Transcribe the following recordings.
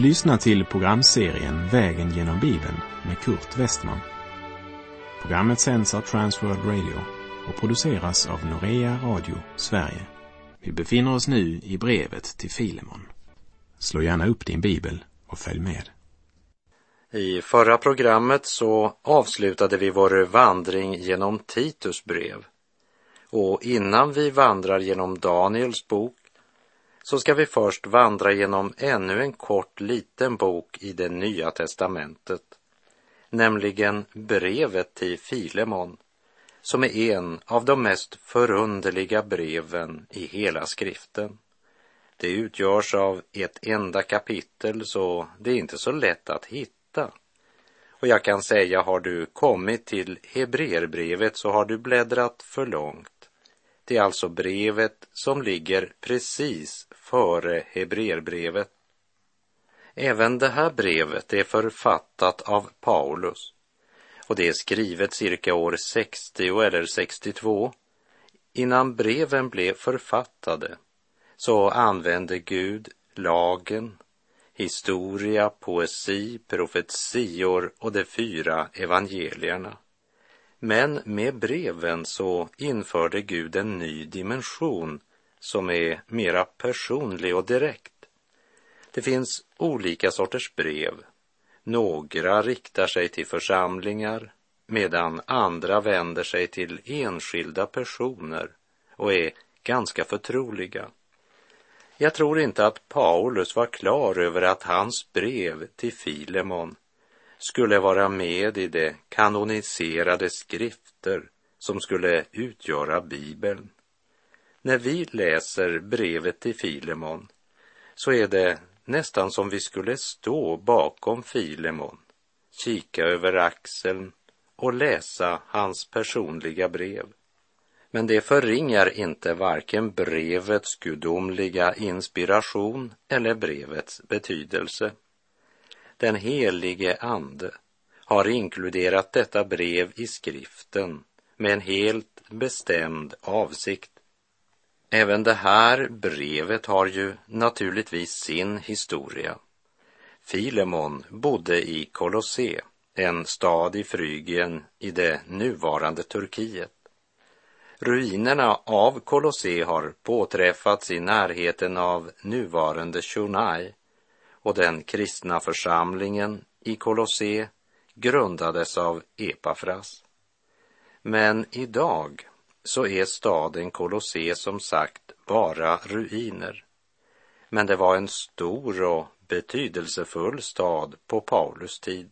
Du lyssnar till programserien Vägen genom Bibeln med Kurt Westman. Programmet sänds av Transworld Radio och produceras av Norea Radio Sverige. Vi befinner oss nu i brevet till Filemon. Slå gärna upp din bibel och följ med. I förra programmet så avslutade vi vår vandring genom Titus brev. Och innan vi vandrar genom Daniels bok så ska vi först vandra genom ännu en kort liten bok i det nya testamentet, nämligen brevet till Filemon, som är en av de mest förunderliga breven i hela skriften. Det utgörs av ett enda kapitel, så det är inte så lätt att hitta. Och jag kan säga, har du kommit till Hebreerbrevet så har du bläddrat för långt. Det är alltså brevet som ligger precis före Hebreerbrevet. Även det här brevet är författat av Paulus och det är skrivet cirka år 60 eller 62. Innan breven blev författade så använde Gud lagen, historia, poesi, profetior och de fyra evangelierna. Men med breven så införde Gud en ny dimension som är mera personlig och direkt. Det finns olika sorters brev. Några riktar sig till församlingar medan andra vänder sig till enskilda personer och är ganska förtroliga. Jag tror inte att Paulus var klar över att hans brev till Filemon skulle vara med i de kanoniserade skrifter som skulle utgöra Bibeln. När vi läser brevet till Filemon så är det nästan som vi skulle stå bakom Filemon, kika över axeln och läsa hans personliga brev. Men det förringar inte varken brevets gudomliga inspiration eller brevets betydelse. Den helige Ande har inkluderat detta brev i skriften med en helt bestämd avsikt. Även det här brevet har ju naturligtvis sin historia. Filemon bodde i Kolosse, en stad i Frygien i det nuvarande Turkiet. Ruinerna av Kolosse har påträffats i närheten av nuvarande Shunai och den kristna församlingen i Kolosse grundades av Epafras. Men idag så är staden Kolosse som sagt bara ruiner. Men det var en stor och betydelsefull stad på Paulus tid.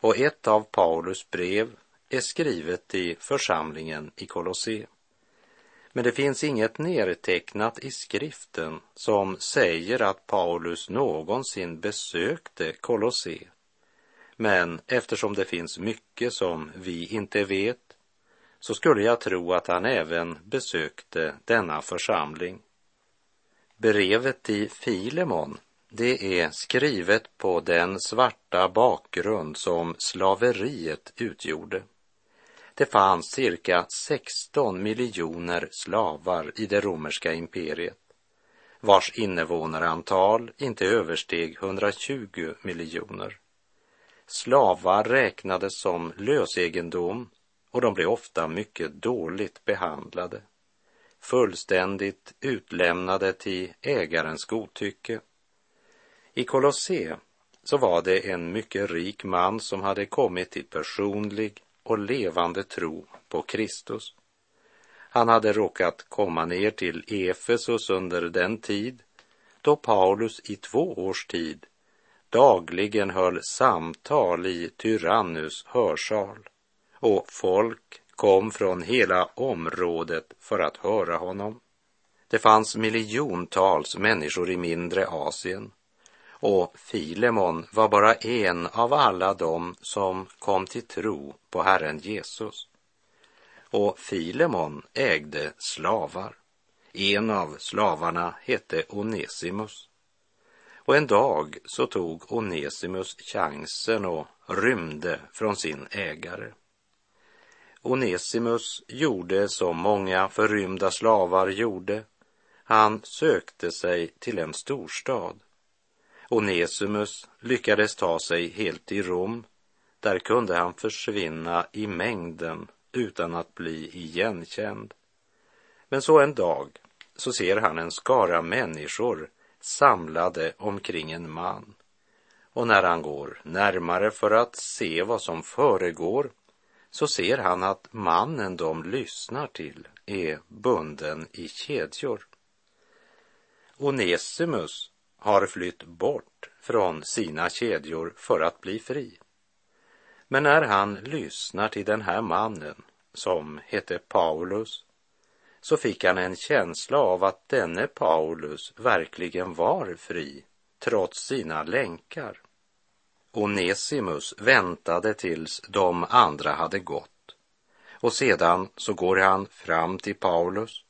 Och ett av Paulus brev är skrivet i församlingen i Kolosse. Men det finns inget nedtecknat i skriften som säger att Paulus någonsin besökte Kolosse. Men eftersom det finns mycket som vi inte vet så skulle jag tro att han även besökte denna församling. Brevet i Filemon, det är skrivet på den svarta bakgrund som slaveriet utgjorde. Det fanns cirka 16 miljoner slavar i det romerska imperiet, vars invånarantal inte översteg 120 miljoner. Slavar räknades som lösegendom och de blev ofta mycket dåligt behandlade, fullständigt utlämnade till ägarens godtycke. I Kolosse så var det en mycket rik man som hade kommit till personlig och levande tro på Kristus. Han hade råkat komma ner till Efesus under den tid då Paulus i två års tid dagligen höll samtal i Tyrannus hörsal och folk kom från hela området för att höra honom. Det fanns miljontals människor i mindre Asien och Filemon var bara en av alla dem som kom till tro på Herren Jesus. Och Filemon ägde slavar. En av slavarna hette Onesimus. Och en dag så tog Onesimus chansen och rymde från sin ägare. Onesimus gjorde som många förrymda slavar gjorde. Han sökte sig till en storstad Onesimus lyckades ta sig helt till Rom. Där kunde han försvinna i mängden utan att bli igenkänd. Men så en dag så ser han en skara människor samlade omkring en man. Och när han går närmare för att se vad som föregår så ser han att mannen de lyssnar till är bunden i kedjor. Onesimus har flytt bort från sina kedjor för att bli fri. Men när han lyssnar till den här mannen, som hette Paulus, så fick han en känsla av att denne Paulus verkligen var fri, trots sina länkar. Onesimus väntade tills de andra hade gått och sedan så går han fram till Paulus.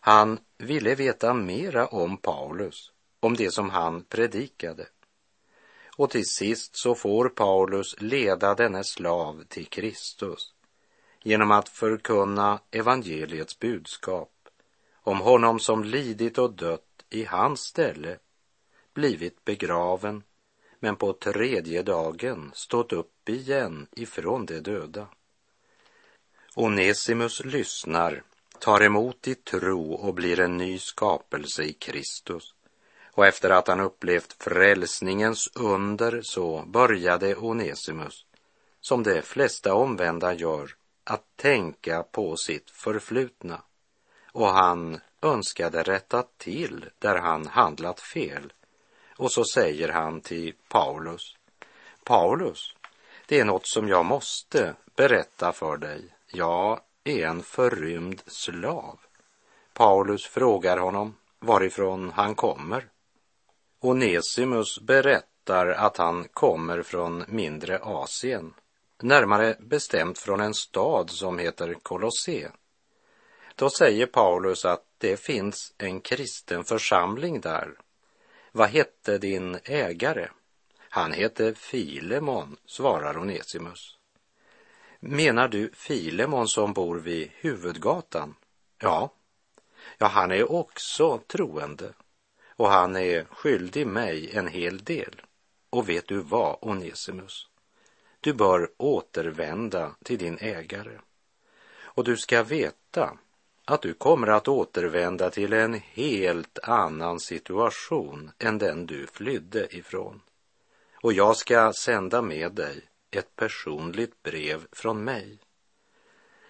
Han ville veta mera om Paulus, om det som han predikade. Och till sist så får Paulus leda denne slav till Kristus genom att förkunna evangeliets budskap om honom som lidit och dött i hans ställe, blivit begraven men på tredje dagen stått upp igen ifrån de döda. Onesimus lyssnar, tar emot i tro och blir en ny skapelse i Kristus. Och efter att han upplevt frälsningens under så började Onesimus, som de flesta omvända gör, att tänka på sitt förflutna. Och han önskade rätta till där han handlat fel och så säger han till Paulus, Paulus, det är något som jag måste berätta för dig. Jag är en förrymd slav. Paulus frågar honom varifrån han kommer. Onesimus berättar att han kommer från mindre Asien, närmare bestämt från en stad som heter Kolosse. Då säger Paulus att det finns en kristen församling där vad hette din ägare? Han hette Filemon, svarar Onesimus. Menar du Filemon som bor vid huvudgatan? Ja. Ja, han är också troende och han är skyldig mig en hel del. Och vet du vad, Onesimus? Du bör återvända till din ägare. Och du ska veta att du kommer att återvända till en helt annan situation än den du flydde ifrån. Och jag ska sända med dig ett personligt brev från mig.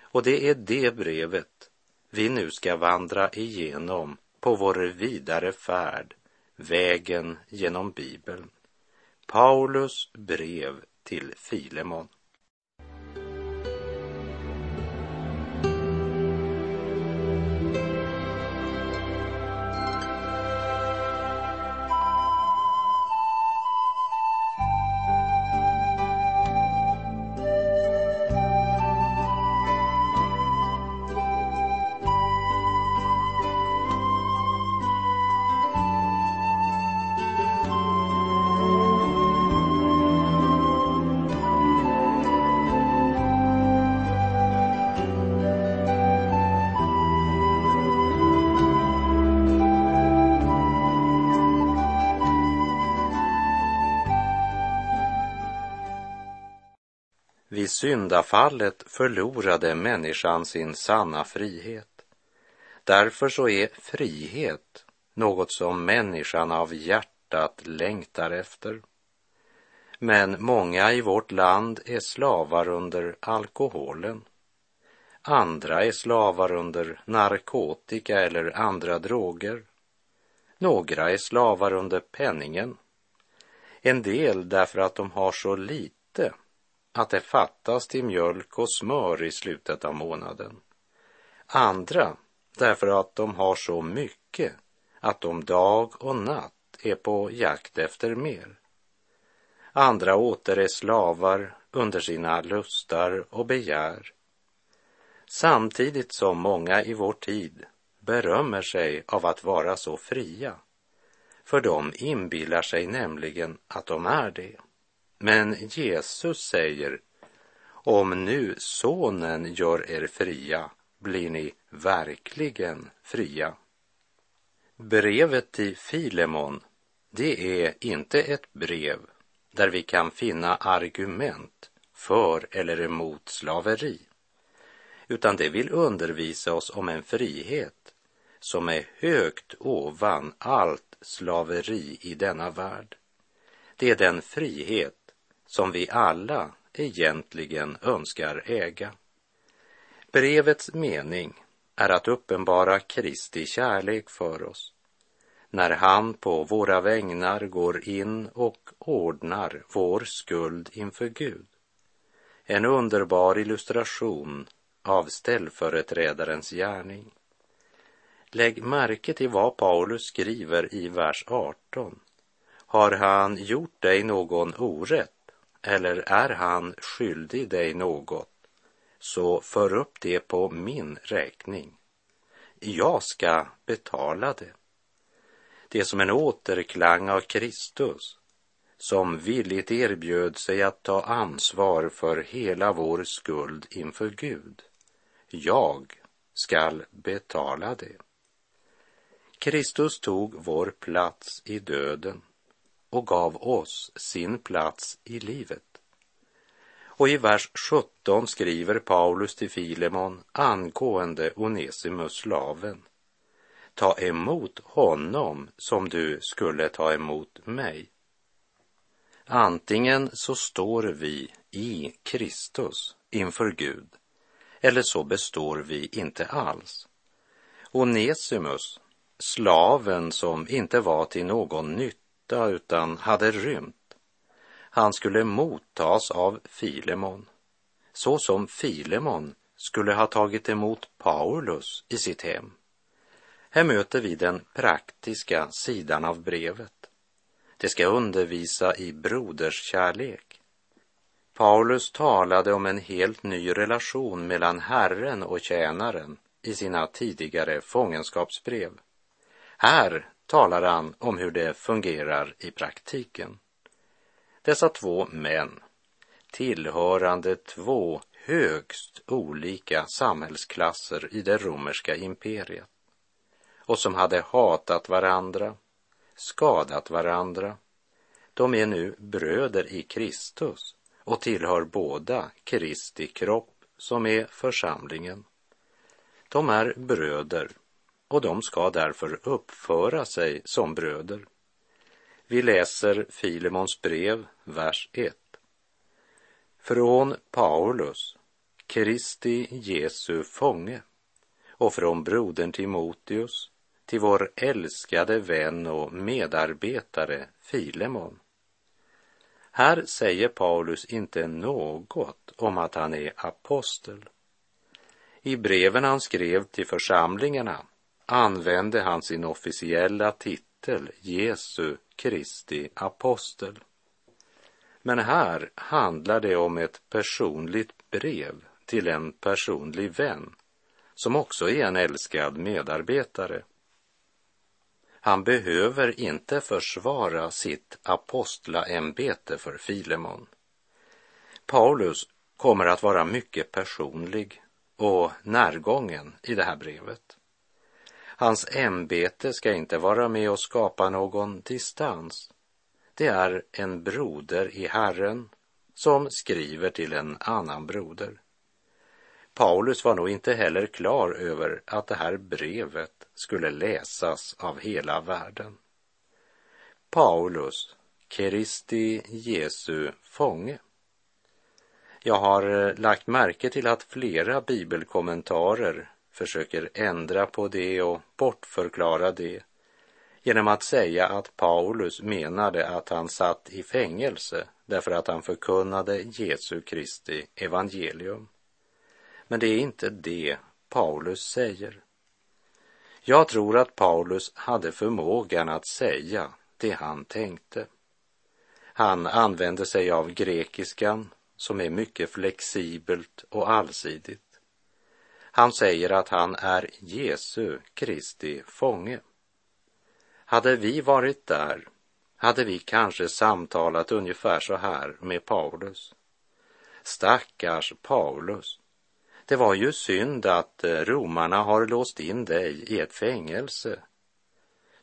Och det är det brevet vi nu ska vandra igenom på vår vidare färd, vägen genom Bibeln. Paulus brev till Filemon. Syndafallet förlorade människan sin sanna frihet. Därför så är frihet något som människan av hjärtat längtar efter. Men många i vårt land är slavar under alkoholen. Andra är slavar under narkotika eller andra droger. Några är slavar under penningen. En del därför att de har så lite att det fattas till mjölk och smör i slutet av månaden. Andra därför att de har så mycket att de dag och natt är på jakt efter mer. Andra åter är slavar under sina lustar och begär. Samtidigt som många i vår tid berömmer sig av att vara så fria, för de inbillar sig nämligen att de är det. Men Jesus säger, om nu sonen gör er fria blir ni verkligen fria. Brevet till Filemon det är inte ett brev där vi kan finna argument för eller emot slaveri, utan det vill undervisa oss om en frihet som är högt ovan allt slaveri i denna värld. Det är den frihet som vi alla egentligen önskar äga. Brevets mening är att uppenbara Kristi kärlek för oss när han på våra vägnar går in och ordnar vår skuld inför Gud. En underbar illustration av ställföreträdarens gärning. Lägg märke till vad Paulus skriver i vers 18. Har han gjort dig någon orätt eller är han skyldig dig något, så för upp det på min räkning. Jag ska betala det. Det är som en återklang av Kristus som villigt erbjöd sig att ta ansvar för hela vår skuld inför Gud. Jag skall betala det. Kristus tog vår plats i döden och gav oss sin plats i livet. Och i vers 17 skriver Paulus till Filemon angående Onesimus slaven. Ta emot honom som du skulle ta emot mig. Antingen så står vi i Kristus inför Gud eller så består vi inte alls. Onesimus, slaven som inte var till någon nytta utan hade rymt, han skulle mottas av Filemon, så som Filemon skulle ha tagit emot Paulus i sitt hem. Här möter vi den praktiska sidan av brevet. Det ska undervisa i broderskärlek. Paulus talade om en helt ny relation mellan Herren och tjänaren i sina tidigare fångenskapsbrev. Här talar han om hur det fungerar i praktiken. Dessa två män, tillhörande två högst olika samhällsklasser i det romerska imperiet och som hade hatat varandra, skadat varandra, de är nu bröder i Kristus och tillhör båda Kristi kropp som är församlingen. De är bröder och de ska därför uppföra sig som bröder. Vi läser Filemons brev, vers 1. Från Paulus, Kristi Jesu fånge, och från brodern Timoteus till vår älskade vän och medarbetare Filemon. Här säger Paulus inte något om att han är apostel. I breven han skrev till församlingarna använde han sin officiella titel Jesu Kristi apostel. Men här handlar det om ett personligt brev till en personlig vän som också är en älskad medarbetare. Han behöver inte försvara sitt apostlaämbete för Filemon. Paulus kommer att vara mycket personlig och närgången i det här brevet. Hans ämbete ska inte vara med och skapa någon distans. Det är en broder i Herren som skriver till en annan broder. Paulus var nog inte heller klar över att det här brevet skulle läsas av hela världen. Paulus, Kristi Jesu fånge. Jag har eh, lagt märke till att flera bibelkommentarer försöker ändra på det och bortförklara det genom att säga att Paulus menade att han satt i fängelse därför att han förkunnade Jesu Kristi evangelium. Men det är inte det Paulus säger. Jag tror att Paulus hade förmågan att säga det han tänkte. Han använde sig av grekiskan som är mycket flexibelt och allsidigt. Han säger att han är Jesu Kristi fånge. Hade vi varit där hade vi kanske samtalat ungefär så här med Paulus. Stackars Paulus. Det var ju synd att eh, romarna har låst in dig i ett fängelse.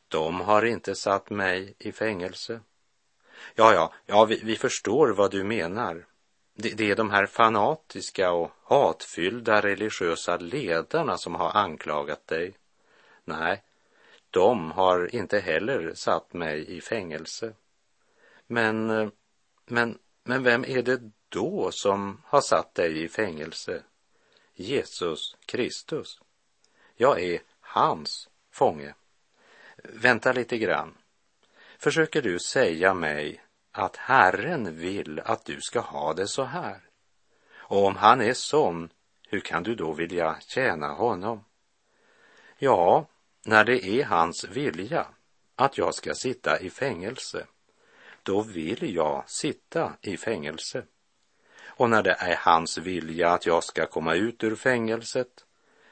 de har inte satt mig i fängelse. Ja, ja, ja, vi, vi förstår vad du menar. Det, det, är de här fanatiska och hatfyllda religiösa ledarna som har anklagat dig. Nej, de har inte heller satt mig i fängelse. Men, eh, men, men vem är det då som har satt dig i fängelse? Jesus Kristus. Jag är hans fånge. Vänta lite grann. Försöker du säga mig att Herren vill att du ska ha det så här? Och om han är sån, hur kan du då vilja tjäna honom? Ja, när det är hans vilja att jag ska sitta i fängelse, då vill jag sitta i fängelse. Och när det är hans vilja att jag ska komma ut ur fängelset,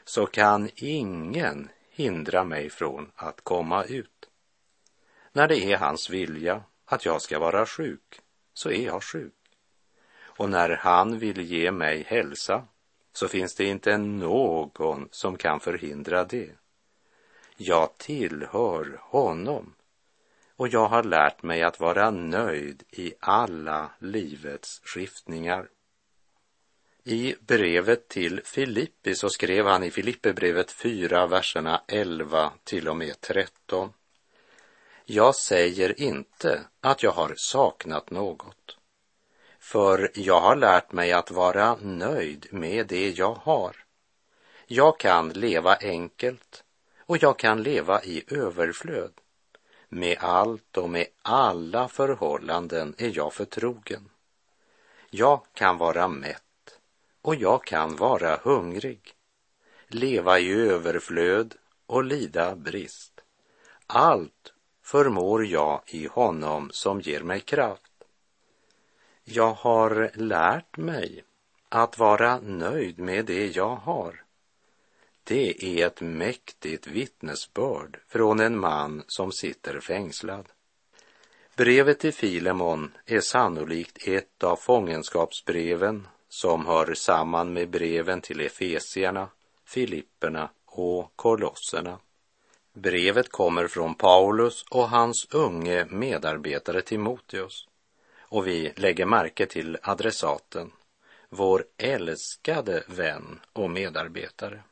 så kan ingen hindra mig från att komma ut. När det är hans vilja att jag ska vara sjuk, så är jag sjuk. Och när han vill ge mig hälsa, så finns det inte någon som kan förhindra det. Jag tillhör honom och jag har lärt mig att vara nöjd i alla livets skiftningar. I brevet till Filippi så skrev han i Filipperbrevet 4, verserna 11 till och med 13. Jag säger inte att jag har saknat något, för jag har lärt mig att vara nöjd med det jag har. Jag kan leva enkelt och jag kan leva i överflöd. Med allt och med alla förhållanden är jag förtrogen. Jag kan vara mätt och jag kan vara hungrig, leva i överflöd och lida brist. Allt förmår jag i honom som ger mig kraft. Jag har lärt mig att vara nöjd med det jag har. Det är ett mäktigt vittnesbörd från en man som sitter fängslad. Brevet till Filemon är sannolikt ett av fångenskapsbreven som hör samman med breven till Efesierna, Filipperna och Kolosserna. Brevet kommer från Paulus och hans unge medarbetare Timoteus och vi lägger märke till adressaten, vår älskade vän och medarbetare.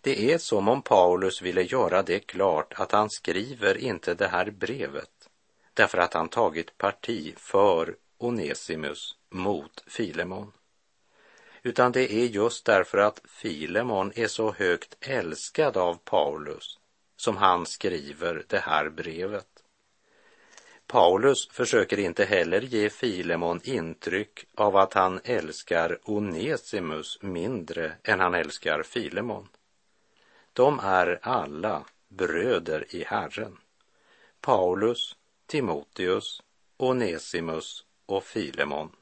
Det är som om Paulus ville göra det klart att han skriver inte det här brevet därför att han tagit parti för Onesimus mot Filemon. Utan det är just därför att Filemon är så högt älskad av Paulus som han skriver det här brevet. Paulus försöker inte heller ge Filemon intryck av att han älskar Onesimus mindre än han älskar Filemon. De är alla bröder i Herren. Paulus, Timoteus, Onesimus och Filemon.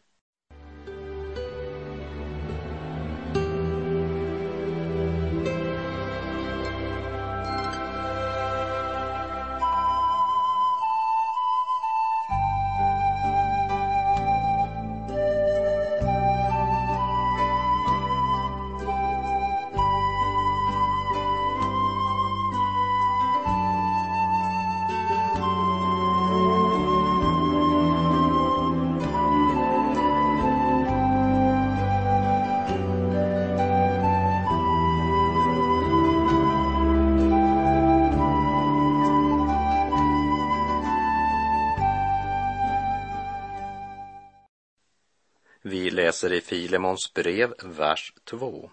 Läser i Filemons brev, vers 2.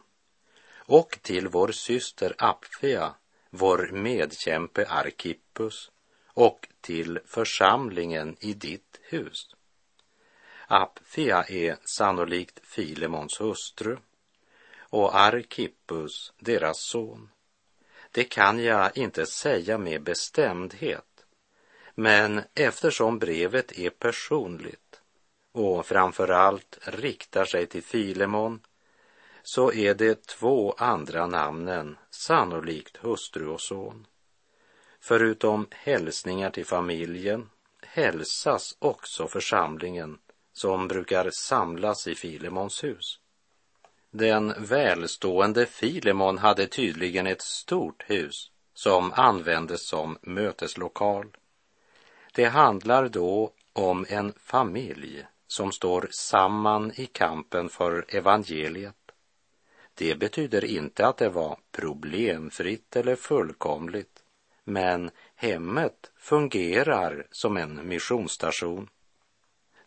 Och till vår syster Apfia, vår medkämpe Arkippus och till församlingen i ditt hus. Apfia är sannolikt Filemons hustru och Arkippus deras son. Det kan jag inte säga med bestämdhet, men eftersom brevet är personligt och framför allt riktar sig till Filemon så är det två andra namnen sannolikt hustru och son. Förutom hälsningar till familjen hälsas också församlingen som brukar samlas i Filemons hus. Den välstående Filemon hade tydligen ett stort hus som användes som möteslokal. Det handlar då om en familj som står samman i kampen för evangeliet. Det betyder inte att det var problemfritt eller fullkomligt, men hemmet fungerar som en missionsstation.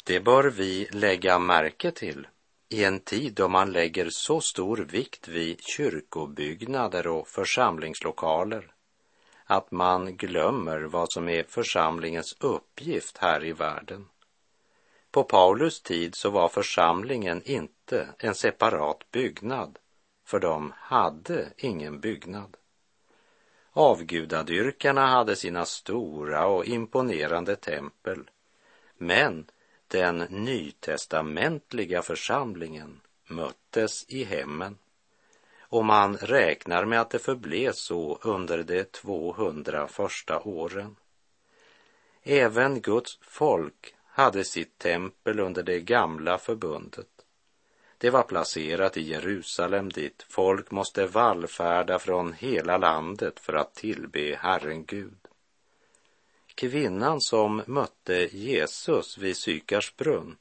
Det bör vi lägga märke till i en tid då man lägger så stor vikt vid kyrkobyggnader och församlingslokaler att man glömmer vad som är församlingens uppgift här i världen. På Paulus tid så var församlingen inte en separat byggnad, för de hade ingen byggnad. Avgudadyrkarna hade sina stora och imponerande tempel, men den nytestamentliga församlingen möttes i hemmen och man räknar med att det förblev så under de 200 första åren. Även Guds folk hade sitt tempel under det gamla förbundet. Det var placerat i Jerusalem dit folk måste vallfärda från hela landet för att tillbe Herren Gud. Kvinnan som mötte Jesus vid Sykars brunn,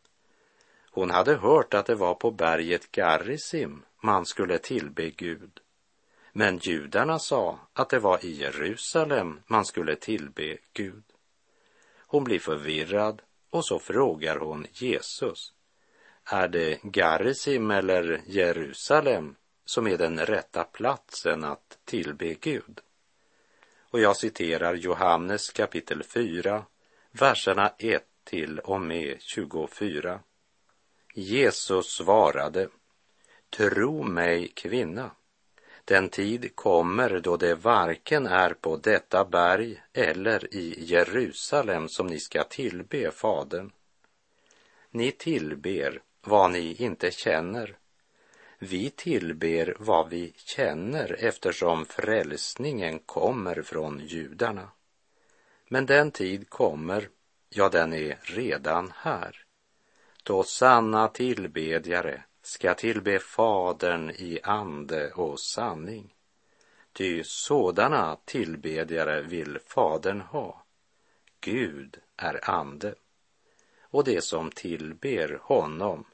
hon hade hört att det var på berget Garrisim man skulle tillbe Gud. Men judarna sa att det var i Jerusalem man skulle tillbe Gud. Hon blir förvirrad och så frågar hon Jesus. Är det Garisim eller Jerusalem som är den rätta platsen att tillbe Gud? Och jag citerar Johannes kapitel 4, verserna 1 till och med 24. Jesus svarade, Tro mig, kvinna, den tid kommer då det varken är på detta berg eller i Jerusalem som ni ska tillbe Fadern. Ni tillber vad ni inte känner. Vi tillber vad vi känner eftersom frälsningen kommer från judarna. Men den tid kommer, ja, den är redan här, då sanna tillbedjare ska tillbe Fadern i ande och sanning. Ty sådana tillbedjare vill Fadern ha. Gud är ande. Och det som tillber honom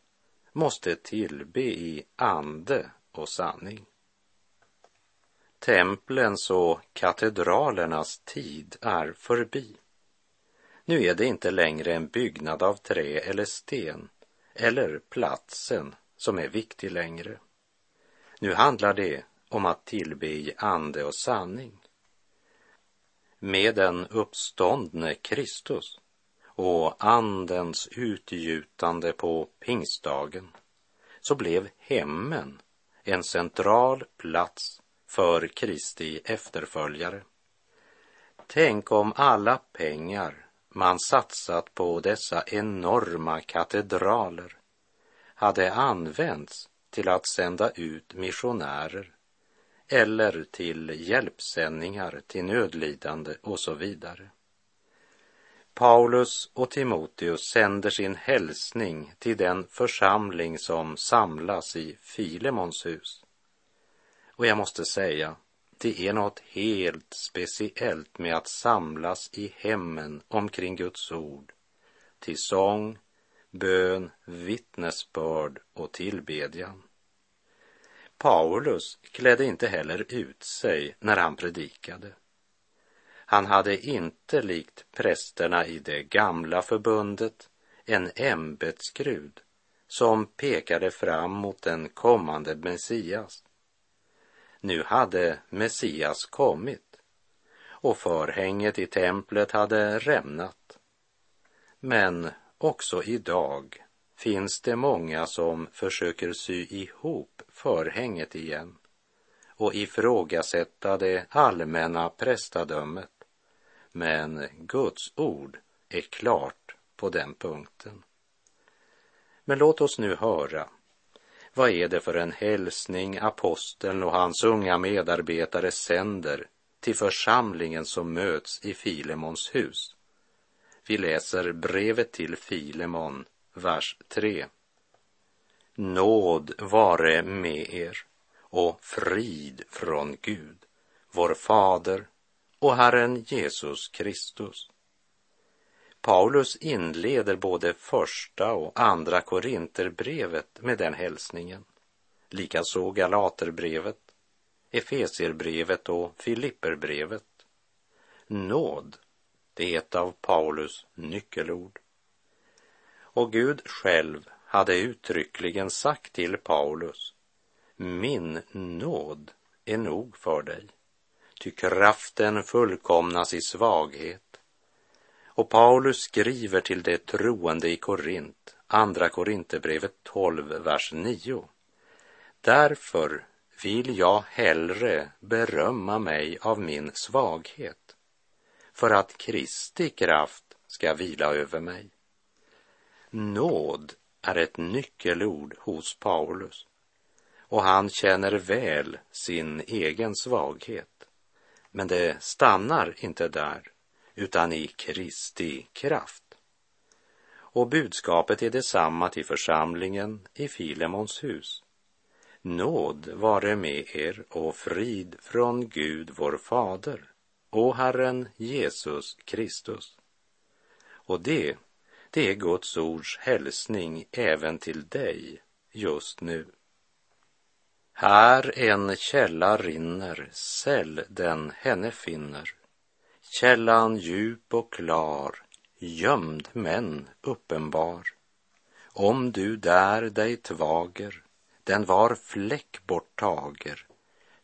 måste tillbe i ande och sanning. Templens och katedralernas tid är förbi. Nu är det inte längre en byggnad av trä eller sten eller platsen som är viktig längre. Nu handlar det om att tillbe i ande och sanning. Med den uppståndne Kristus och andens utgjutande på pingstdagen så blev hemmen en central plats för Kristi efterföljare. Tänk om alla pengar man satsat på dessa enorma katedraler hade använts till att sända ut missionärer eller till hjälpsändningar till nödlidande och så vidare. Paulus och Timoteus sänder sin hälsning till den församling som samlas i Filemons hus. Och jag måste säga, det är något helt speciellt med att samlas i hemmen omkring Guds ord, till sång, bön, vittnesbörd och tillbedjan. Paulus klädde inte heller ut sig när han predikade. Han hade inte likt prästerna i det gamla förbundet en ämbetsgrud som pekade fram mot den kommande Messias. Nu hade Messias kommit och förhänget i templet hade rämnat. Men också idag finns det många som försöker sy ihop förhänget igen och ifrågasätta det allmänna prästadömet. Men Guds ord är klart på den punkten. Men låt oss nu höra. Vad är det för en hälsning aposteln och hans unga medarbetare sänder till församlingen som möts i Filemons hus? Vi läser brevet till Filemon, vers 3. Nåd vare med er och frid från Gud, vår fader och Herren Jesus Kristus. Paulus inleder både första och andra Korinterbrevet med den hälsningen. Likaså Galaterbrevet, Efesierbrevet och Filipperbrevet. Nåd, det är ett av Paulus nyckelord. Och Gud själv hade uttryckligen sagt till Paulus, min nåd är nog för dig, ty kraften fullkomnas i svaghet. Och Paulus skriver till de troende i Korint, Andra Korinthierbrevet 12, vers 9. Därför vill jag hellre berömma mig av min svaghet, för att Kristi kraft ska vila över mig. Nåd är ett nyckelord hos Paulus och han känner väl sin egen svaghet. Men det stannar inte där, utan i Kristi kraft. Och budskapet är detsamma till församlingen i Filemons hus. Nåd vare med er och frid från Gud vår fader och Herren Jesus Kristus. Och det, det är Guds ords hälsning även till dig just nu. Här en källa rinner, säll den henne finner. Källan djup och klar, gömd men uppenbar. Om du där dig tvager, den var fläck borttager,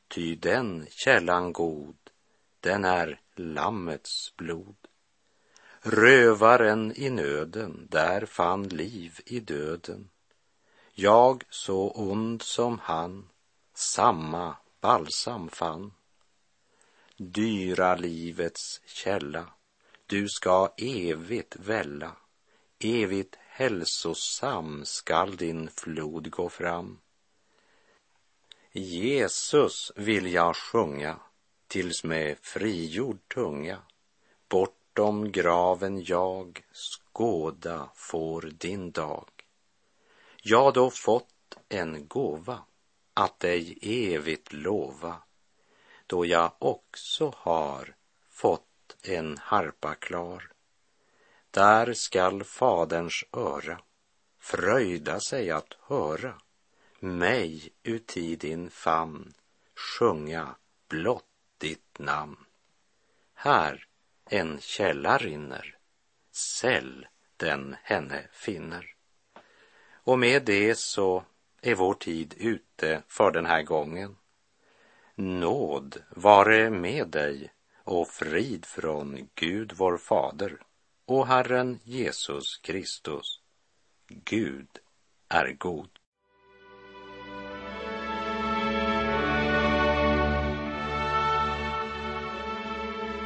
ty den källan god, den är Lammets blod. Rövaren i nöden, där fann liv i döden. Jag så ond som han, samma balsam fann. Dyra livets källa, du ska evigt välla, evigt hälsosam skall din flod gå fram. Jesus vill jag sjunga tills med frigjord tunga bortom graven jag skåda får din dag. Jag då fått en gåva att dig evigt lova, då jag också har fått en harpa klar. Där skall Faderns öra fröjda sig att höra mig uti din famn sjunga blott ditt namn. Här en källa rinner, säll den henne finner. Och med det så är vår tid ute för den här gången. Nåd vare med dig och frid från Gud vår fader och Herren Jesus Kristus. Gud är god.